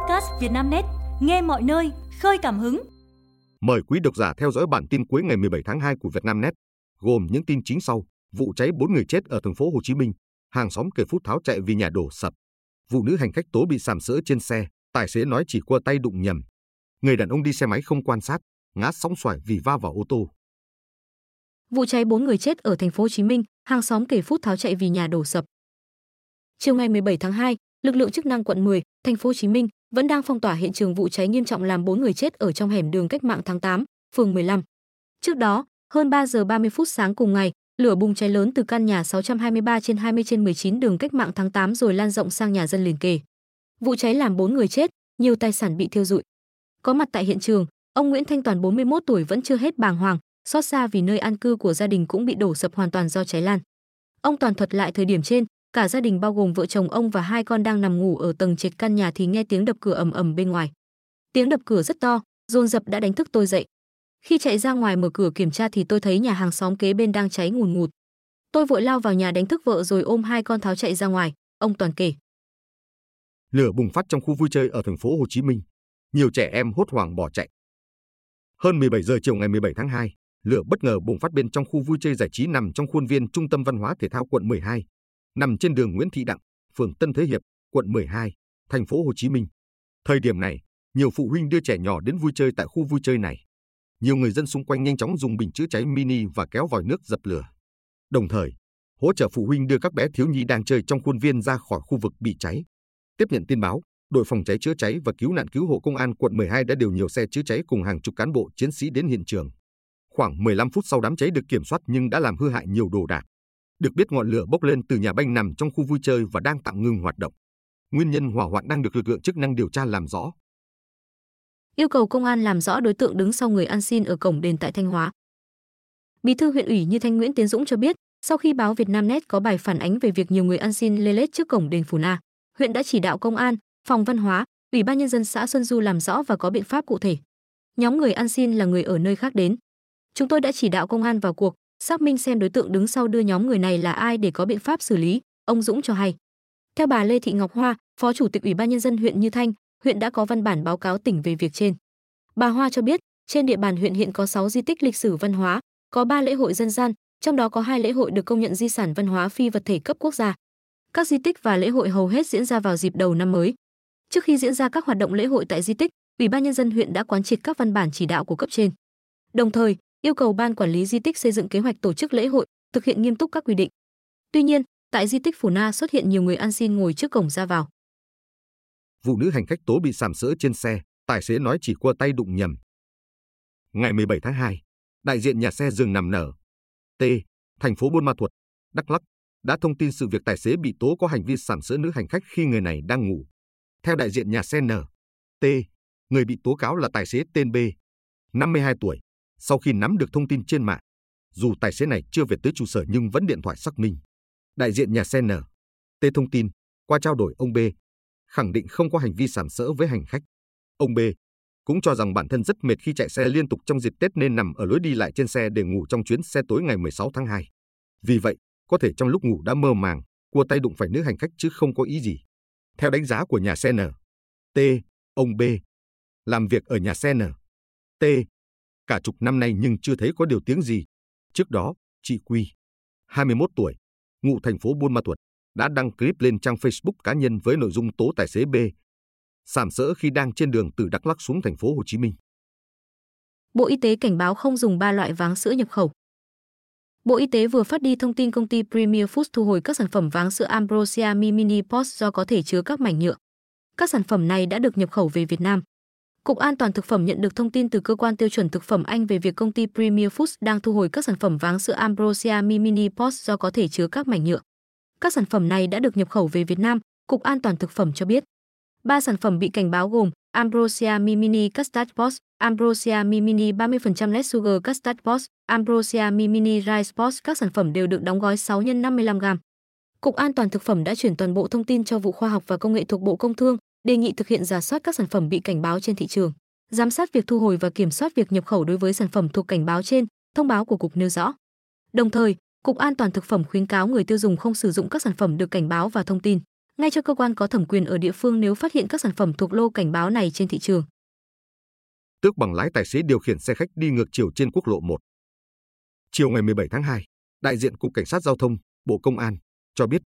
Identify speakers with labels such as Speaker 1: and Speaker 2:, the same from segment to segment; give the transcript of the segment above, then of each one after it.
Speaker 1: podcast Vietnamnet, nghe mọi nơi, khơi cảm hứng.
Speaker 2: Mời quý độc giả theo dõi bản tin cuối ngày 17 tháng 2 của Vietnamnet, gồm những tin chính sau: vụ cháy 4 người chết ở thành phố Hồ Chí Minh, hàng xóm kể phút tháo chạy vì nhà đổ sập. Vụ nữ hành khách tố bị sàm sỡ trên xe, tài xế nói chỉ qua tay đụng nhầm. Người đàn ông đi xe máy không quan sát, ngã sóng xoài vì va vào ô tô.
Speaker 3: Vụ cháy 4 người chết ở thành phố Hồ Chí Minh, hàng xóm kể phút tháo chạy vì nhà đổ sập. Chiều ngày 17 tháng 2, lực lượng chức năng quận 10, thành phố Hồ Chí Minh vẫn đang phong tỏa hiện trường vụ cháy nghiêm trọng làm 4 người chết ở trong hẻm đường Cách mạng tháng 8, phường 15. Trước đó, hơn 3 giờ 30 phút sáng cùng ngày, lửa bùng cháy lớn từ căn nhà 623 trên 20 trên 19 đường Cách mạng tháng 8 rồi lan rộng sang nhà dân liền kề. Vụ cháy làm 4 người chết, nhiều tài sản bị thiêu rụi. Có mặt tại hiện trường, ông Nguyễn Thanh Toàn 41 tuổi vẫn chưa hết bàng hoàng, xót xa vì nơi an cư của gia đình cũng bị đổ sập hoàn toàn do cháy lan. Ông Toàn thuật lại thời điểm trên, cả gia đình bao gồm vợ chồng ông và hai con đang nằm ngủ ở tầng trệt căn nhà thì nghe tiếng đập cửa ầm ầm bên ngoài. Tiếng đập cửa rất to, dồn dập đã đánh thức tôi dậy. Khi chạy ra ngoài mở cửa kiểm tra thì tôi thấy nhà hàng xóm kế bên đang cháy ngùn ngụt. Tôi vội lao vào nhà đánh thức vợ rồi ôm hai con tháo chạy ra ngoài, ông Toàn kể.
Speaker 2: Lửa bùng phát trong khu vui chơi ở thành phố Hồ Chí Minh. Nhiều trẻ em hốt hoảng bỏ chạy. Hơn 17 giờ chiều ngày 17 tháng 2, lửa bất ngờ bùng phát bên trong khu vui chơi giải trí nằm trong khuôn viên Trung tâm Văn hóa Thể thao quận 12, nằm trên đường Nguyễn Thị Đặng, phường Tân Thế Hiệp, quận 12, thành phố Hồ Chí Minh. Thời điểm này, nhiều phụ huynh đưa trẻ nhỏ đến vui chơi tại khu vui chơi này. Nhiều người dân xung quanh nhanh chóng dùng bình chữa cháy mini và kéo vòi nước dập lửa. Đồng thời, hỗ trợ phụ huynh đưa các bé thiếu nhi đang chơi trong khuôn viên ra khỏi khu vực bị cháy. Tiếp nhận tin báo, đội phòng cháy chữa cháy và cứu nạn cứu hộ công an quận 12 đã điều nhiều xe chữa cháy cùng hàng chục cán bộ chiến sĩ đến hiện trường. Khoảng 15 phút sau đám cháy được kiểm soát nhưng đã làm hư hại nhiều đồ đạc. Được biết ngọn lửa bốc lên từ nhà banh nằm trong khu vui chơi và đang tạm ngừng hoạt động. Nguyên nhân hỏa hoạn đang được lực lượng chức năng điều tra làm rõ.
Speaker 3: Yêu cầu công an làm rõ đối tượng đứng sau người ăn xin ở cổng đền tại Thanh Hóa. Bí thư huyện ủy Như Thanh Nguyễn Tiến Dũng cho biết, sau khi báo Vietnamnet có bài phản ánh về việc nhiều người ăn xin lê lết trước cổng đền Phù Na, huyện đã chỉ đạo công an, phòng văn hóa, ủy ban nhân dân xã Xuân Du làm rõ và có biện pháp cụ thể. Nhóm người ăn xin là người ở nơi khác đến. Chúng tôi đã chỉ đạo công an vào cuộc, xác minh xem đối tượng đứng sau đưa nhóm người này là ai để có biện pháp xử lý, ông Dũng cho hay. Theo bà Lê Thị Ngọc Hoa, Phó Chủ tịch Ủy ban nhân dân huyện Như Thanh, huyện đã có văn bản báo cáo tỉnh về việc trên. Bà Hoa cho biết, trên địa bàn huyện hiện có 6 di tích lịch sử văn hóa, có 3 lễ hội dân gian, trong đó có hai lễ hội được công nhận di sản văn hóa phi vật thể cấp quốc gia. Các di tích và lễ hội hầu hết diễn ra vào dịp đầu năm mới. Trước khi diễn ra các hoạt động lễ hội tại di tích, Ủy ban nhân dân huyện đã quán triệt các văn bản chỉ đạo của cấp trên. Đồng thời, yêu cầu ban quản lý di tích xây dựng kế hoạch tổ chức lễ hội, thực hiện nghiêm túc các quy định. Tuy nhiên, tại di tích Phù Na xuất hiện nhiều người ăn xin ngồi trước cổng ra vào.
Speaker 2: Vụ nữ hành khách tố bị sàm sỡ trên xe, tài xế nói chỉ qua tay đụng nhầm. Ngày 17 tháng 2, đại diện nhà xe dừng nằm nở T, thành phố Buôn Ma Thuột, Đắk Lắk đã thông tin sự việc tài xế bị tố có hành vi sàm sỡ nữ hành khách khi người này đang ngủ. Theo đại diện nhà xe N, T, người bị tố cáo là tài xế tên B, 52 tuổi, sau khi nắm được thông tin trên mạng. Dù tài xế này chưa về tới trụ sở nhưng vẫn điện thoại xác minh. Đại diện nhà xe N, T thông tin, qua trao đổi ông B, khẳng định không có hành vi sàm sỡ với hành khách. Ông B cũng cho rằng bản thân rất mệt khi chạy xe liên tục trong dịp Tết nên nằm ở lối đi lại trên xe để ngủ trong chuyến xe tối ngày 16 tháng 2. Vì vậy, có thể trong lúc ngủ đã mơ màng, cua tay đụng phải nữ hành khách chứ không có ý gì. Theo đánh giá của nhà xe N, T, ông B, làm việc ở nhà xe N, T, cả chục năm nay nhưng chưa thấy có điều tiếng gì. Trước đó, chị Quy, 21 tuổi, ngụ thành phố Buôn Ma Thuột, đã đăng clip lên trang Facebook cá nhân với nội dung tố tài xế B sảm sỡ khi đang trên đường từ Đắk Lắk xuống thành phố Hồ Chí Minh.
Speaker 3: Bộ Y tế cảnh báo không dùng ba loại váng sữa nhập khẩu. Bộ Y tế vừa phát đi thông tin công ty Premier Foods thu hồi các sản phẩm váng sữa Ambrosia Mini Post do có thể chứa các mảnh nhựa. Các sản phẩm này đã được nhập khẩu về Việt Nam. Cục An toàn thực phẩm nhận được thông tin từ cơ quan tiêu chuẩn thực phẩm Anh về việc công ty Premier Foods đang thu hồi các sản phẩm váng sữa Ambrosia Mini Post do có thể chứa các mảnh nhựa. Các sản phẩm này đã được nhập khẩu về Việt Nam, Cục An toàn thực phẩm cho biết. Ba sản phẩm bị cảnh báo gồm Ambrosia Mimini Custard Pots, Ambrosia Mimini 30% less sugar custard pots, Ambrosia Mimini rice pots. Các sản phẩm đều được đóng gói 6 x 55 g. Cục An toàn thực phẩm đã chuyển toàn bộ thông tin cho vụ khoa học và công nghệ thuộc Bộ Công Thương, đề nghị thực hiện giả soát các sản phẩm bị cảnh báo trên thị trường, giám sát việc thu hồi và kiểm soát việc nhập khẩu đối với sản phẩm thuộc cảnh báo trên, thông báo của cục nêu rõ. Đồng thời, Cục An toàn thực phẩm khuyến cáo người tiêu dùng không sử dụng các sản phẩm được cảnh báo và thông tin ngay cho cơ quan có thẩm quyền ở địa phương nếu phát hiện các sản phẩm thuộc lô cảnh báo này trên thị trường.
Speaker 2: Tước bằng lái tài xế điều khiển xe khách đi ngược chiều trên quốc lộ 1. Chiều ngày 17 tháng 2, đại diện Cục Cảnh sát Giao thông, Bộ Công an cho biết,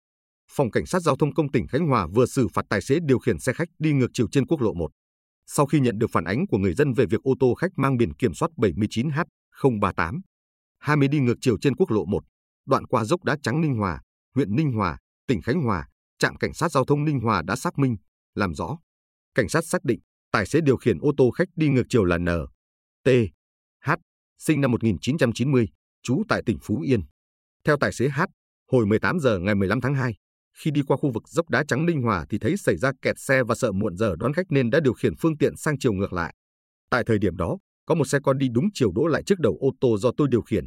Speaker 2: Phòng Cảnh sát Giao thông Công tỉnh Khánh Hòa vừa xử phạt tài xế điều khiển xe khách đi ngược chiều trên quốc lộ 1. Sau khi nhận được phản ánh của người dân về việc ô tô khách mang biển kiểm soát 79H038 20 đi ngược chiều trên quốc lộ 1, đoạn qua dốc đá trắng Ninh Hòa, huyện Ninh Hòa, tỉnh Khánh Hòa, trạm cảnh sát giao thông Ninh Hòa đã xác minh, làm rõ. Cảnh sát xác định tài xế điều khiển ô tô khách đi ngược chiều là N, T, H, sinh năm 1990, trú tại tỉnh Phú Yên. Theo tài xế H, hồi 18 giờ ngày 15 tháng 2, khi đi qua khu vực dốc đá trắng Ninh Hòa thì thấy xảy ra kẹt xe và sợ muộn giờ đón khách nên đã điều khiển phương tiện sang chiều ngược lại. Tại thời điểm đó, có một xe con đi đúng chiều đỗ lại trước đầu ô tô do tôi điều khiển.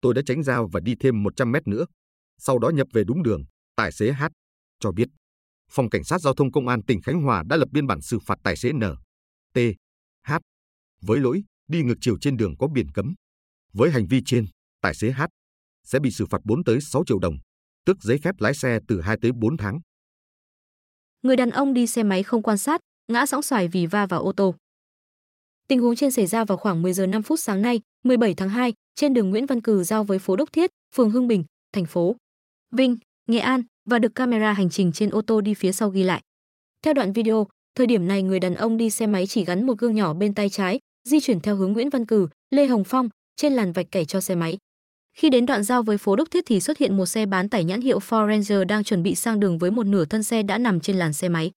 Speaker 2: Tôi đã tránh ra và đi thêm 100 mét nữa. Sau đó nhập về đúng đường, tài xế H cho biết. Phòng Cảnh sát Giao thông Công an tỉnh Khánh Hòa đã lập biên bản xử phạt tài xế N, T, H với lỗi đi ngược chiều trên đường có biển cấm. Với hành vi trên, tài xế H sẽ bị xử phạt 4 tới 6 triệu đồng, tước giấy phép lái xe từ 2 tới 4 tháng.
Speaker 3: Người đàn ông đi xe máy không quan sát, ngã sóng xoài vì va vào ô tô. Tình huống trên xảy ra vào khoảng 10 giờ 5 phút sáng nay, 17 tháng 2, trên đường Nguyễn Văn Cừ giao với phố Đốc Thiết, phường Hưng Bình, thành phố Vinh, Nghệ An và được camera hành trình trên ô tô đi phía sau ghi lại. Theo đoạn video, thời điểm này người đàn ông đi xe máy chỉ gắn một gương nhỏ bên tay trái, di chuyển theo hướng Nguyễn Văn Cừ, Lê Hồng Phong trên làn vạch kẻ cho xe máy. Khi đến đoạn giao với phố Đốc Thiết thì xuất hiện một xe bán tải nhãn hiệu Ford Ranger đang chuẩn bị sang đường với một nửa thân xe đã nằm trên làn xe máy.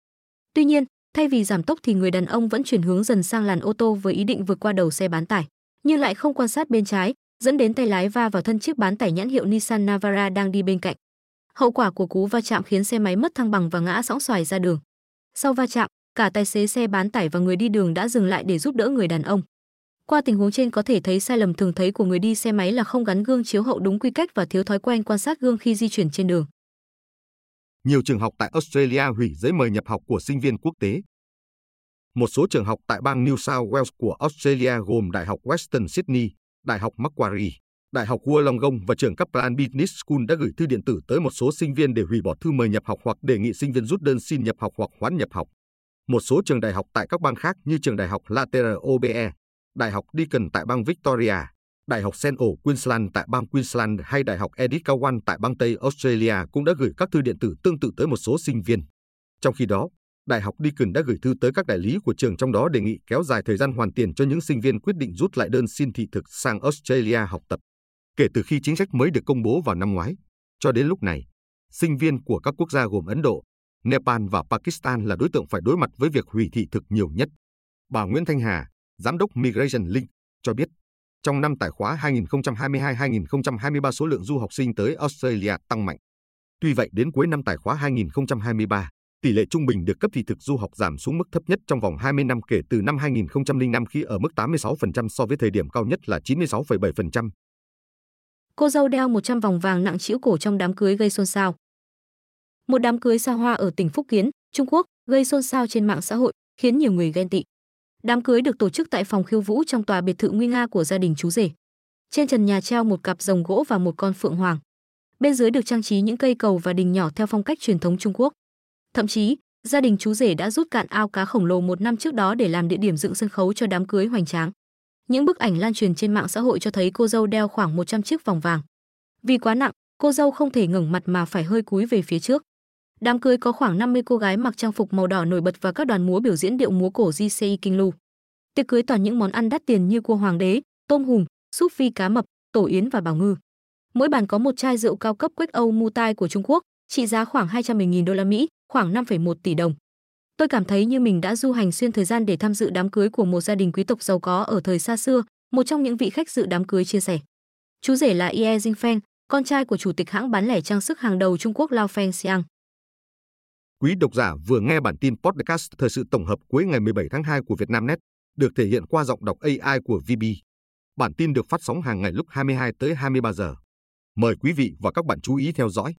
Speaker 3: Tuy nhiên, thay vì giảm tốc thì người đàn ông vẫn chuyển hướng dần sang làn ô tô với ý định vượt qua đầu xe bán tải, nhưng lại không quan sát bên trái, dẫn đến tay lái va vào thân chiếc bán tải nhãn hiệu Nissan Navara đang đi bên cạnh. Hậu quả của cú va chạm khiến xe máy mất thăng bằng và ngã sõng xoài ra đường. Sau va chạm, cả tài xế xe bán tải và người đi đường đã dừng lại để giúp đỡ người đàn ông. Qua tình huống trên có thể thấy sai lầm thường thấy của người đi xe máy là không gắn gương chiếu hậu đúng quy cách và thiếu thói quen quan sát gương khi di chuyển trên đường.
Speaker 2: Nhiều trường học tại Australia hủy giấy mời nhập học của sinh viên quốc tế. Một số trường học tại bang New South Wales của Australia gồm Đại học Western Sydney, Đại học Macquarie, Đại học Wollongong và trường Kaplan Business School đã gửi thư điện tử tới một số sinh viên để hủy bỏ thư mời nhập học hoặc đề nghị sinh viên rút đơn xin nhập học hoặc hoãn nhập học. Một số trường đại học tại các bang khác như trường đại học Lateral OBE, Đại học Deakin tại bang Victoria, Đại học Central Queensland tại bang Queensland hay Đại học Edith Cowan tại bang Tây Australia cũng đã gửi các thư điện tử tương tự tới một số sinh viên. Trong khi đó, Đại học Deakin đã gửi thư tới các đại lý của trường trong đó đề nghị kéo dài thời gian hoàn tiền cho những sinh viên quyết định rút lại đơn xin thị thực sang Australia học tập. Kể từ khi chính sách mới được công bố vào năm ngoái, cho đến lúc này, sinh viên của các quốc gia gồm Ấn Độ, Nepal và Pakistan là đối tượng phải đối mặt với việc hủy thị thực nhiều nhất. Bà Nguyễn Thanh Hà, Giám đốc Migration Link, cho biết, trong năm tài khóa 2022-2023 số lượng du học sinh tới Australia tăng mạnh. Tuy vậy đến cuối năm tài khóa 2023, tỷ lệ trung bình được cấp thị thực du học giảm xuống mức thấp nhất trong vòng 20 năm kể từ năm 2005 khi ở mức 86% so với thời điểm cao nhất là 96,7%.
Speaker 3: Cô dâu đeo 100 vòng vàng nặng trĩu cổ trong đám cưới gây xôn xao. Một đám cưới xa hoa ở tỉnh Phúc Kiến, Trung Quốc gây xôn xao trên mạng xã hội, khiến nhiều người ghen tị. Đám cưới được tổ chức tại phòng khiêu vũ trong tòa biệt thự nguy nga của gia đình chú rể. Trên trần nhà treo một cặp rồng gỗ và một con phượng hoàng. Bên dưới được trang trí những cây cầu và đình nhỏ theo phong cách truyền thống Trung Quốc. Thậm chí, gia đình chú rể đã rút cạn ao cá khổng lồ một năm trước đó để làm địa điểm dựng sân khấu cho đám cưới hoành tráng. Những bức ảnh lan truyền trên mạng xã hội cho thấy cô dâu đeo khoảng 100 chiếc vòng vàng. Vì quá nặng, cô dâu không thể ngẩng mặt mà phải hơi cúi về phía trước. Đám cưới có khoảng 50 cô gái mặc trang phục màu đỏ nổi bật và các đoàn múa biểu diễn điệu múa cổ GCI Kinh Lu. Tiệc cưới toàn những món ăn đắt tiền như cua hoàng đế, tôm hùm, súp phi cá mập, tổ yến và bào ngư. Mỗi bàn có một chai rượu cao cấp Quách Âu Mu Tai của Trung Quốc, trị giá khoảng 210.000 đô la Mỹ, khoảng 5,1 tỷ đồng. Tôi cảm thấy như mình đã du hành xuyên thời gian để tham dự đám cưới của một gia đình quý tộc giàu có ở thời xa xưa, một trong những vị khách dự đám cưới chia sẻ. Chú rể là Ye Jingfeng, con trai của chủ tịch hãng bán lẻ trang sức hàng đầu Trung Quốc Lao Feng Xiang.
Speaker 2: Quý độc giả vừa nghe bản tin podcast thời sự tổng hợp cuối ngày 17 tháng 2 của Vietnamnet, được thể hiện qua giọng đọc AI của VB. Bản tin được phát sóng hàng ngày lúc 22 tới 23 giờ. Mời quý vị và các bạn chú ý theo dõi.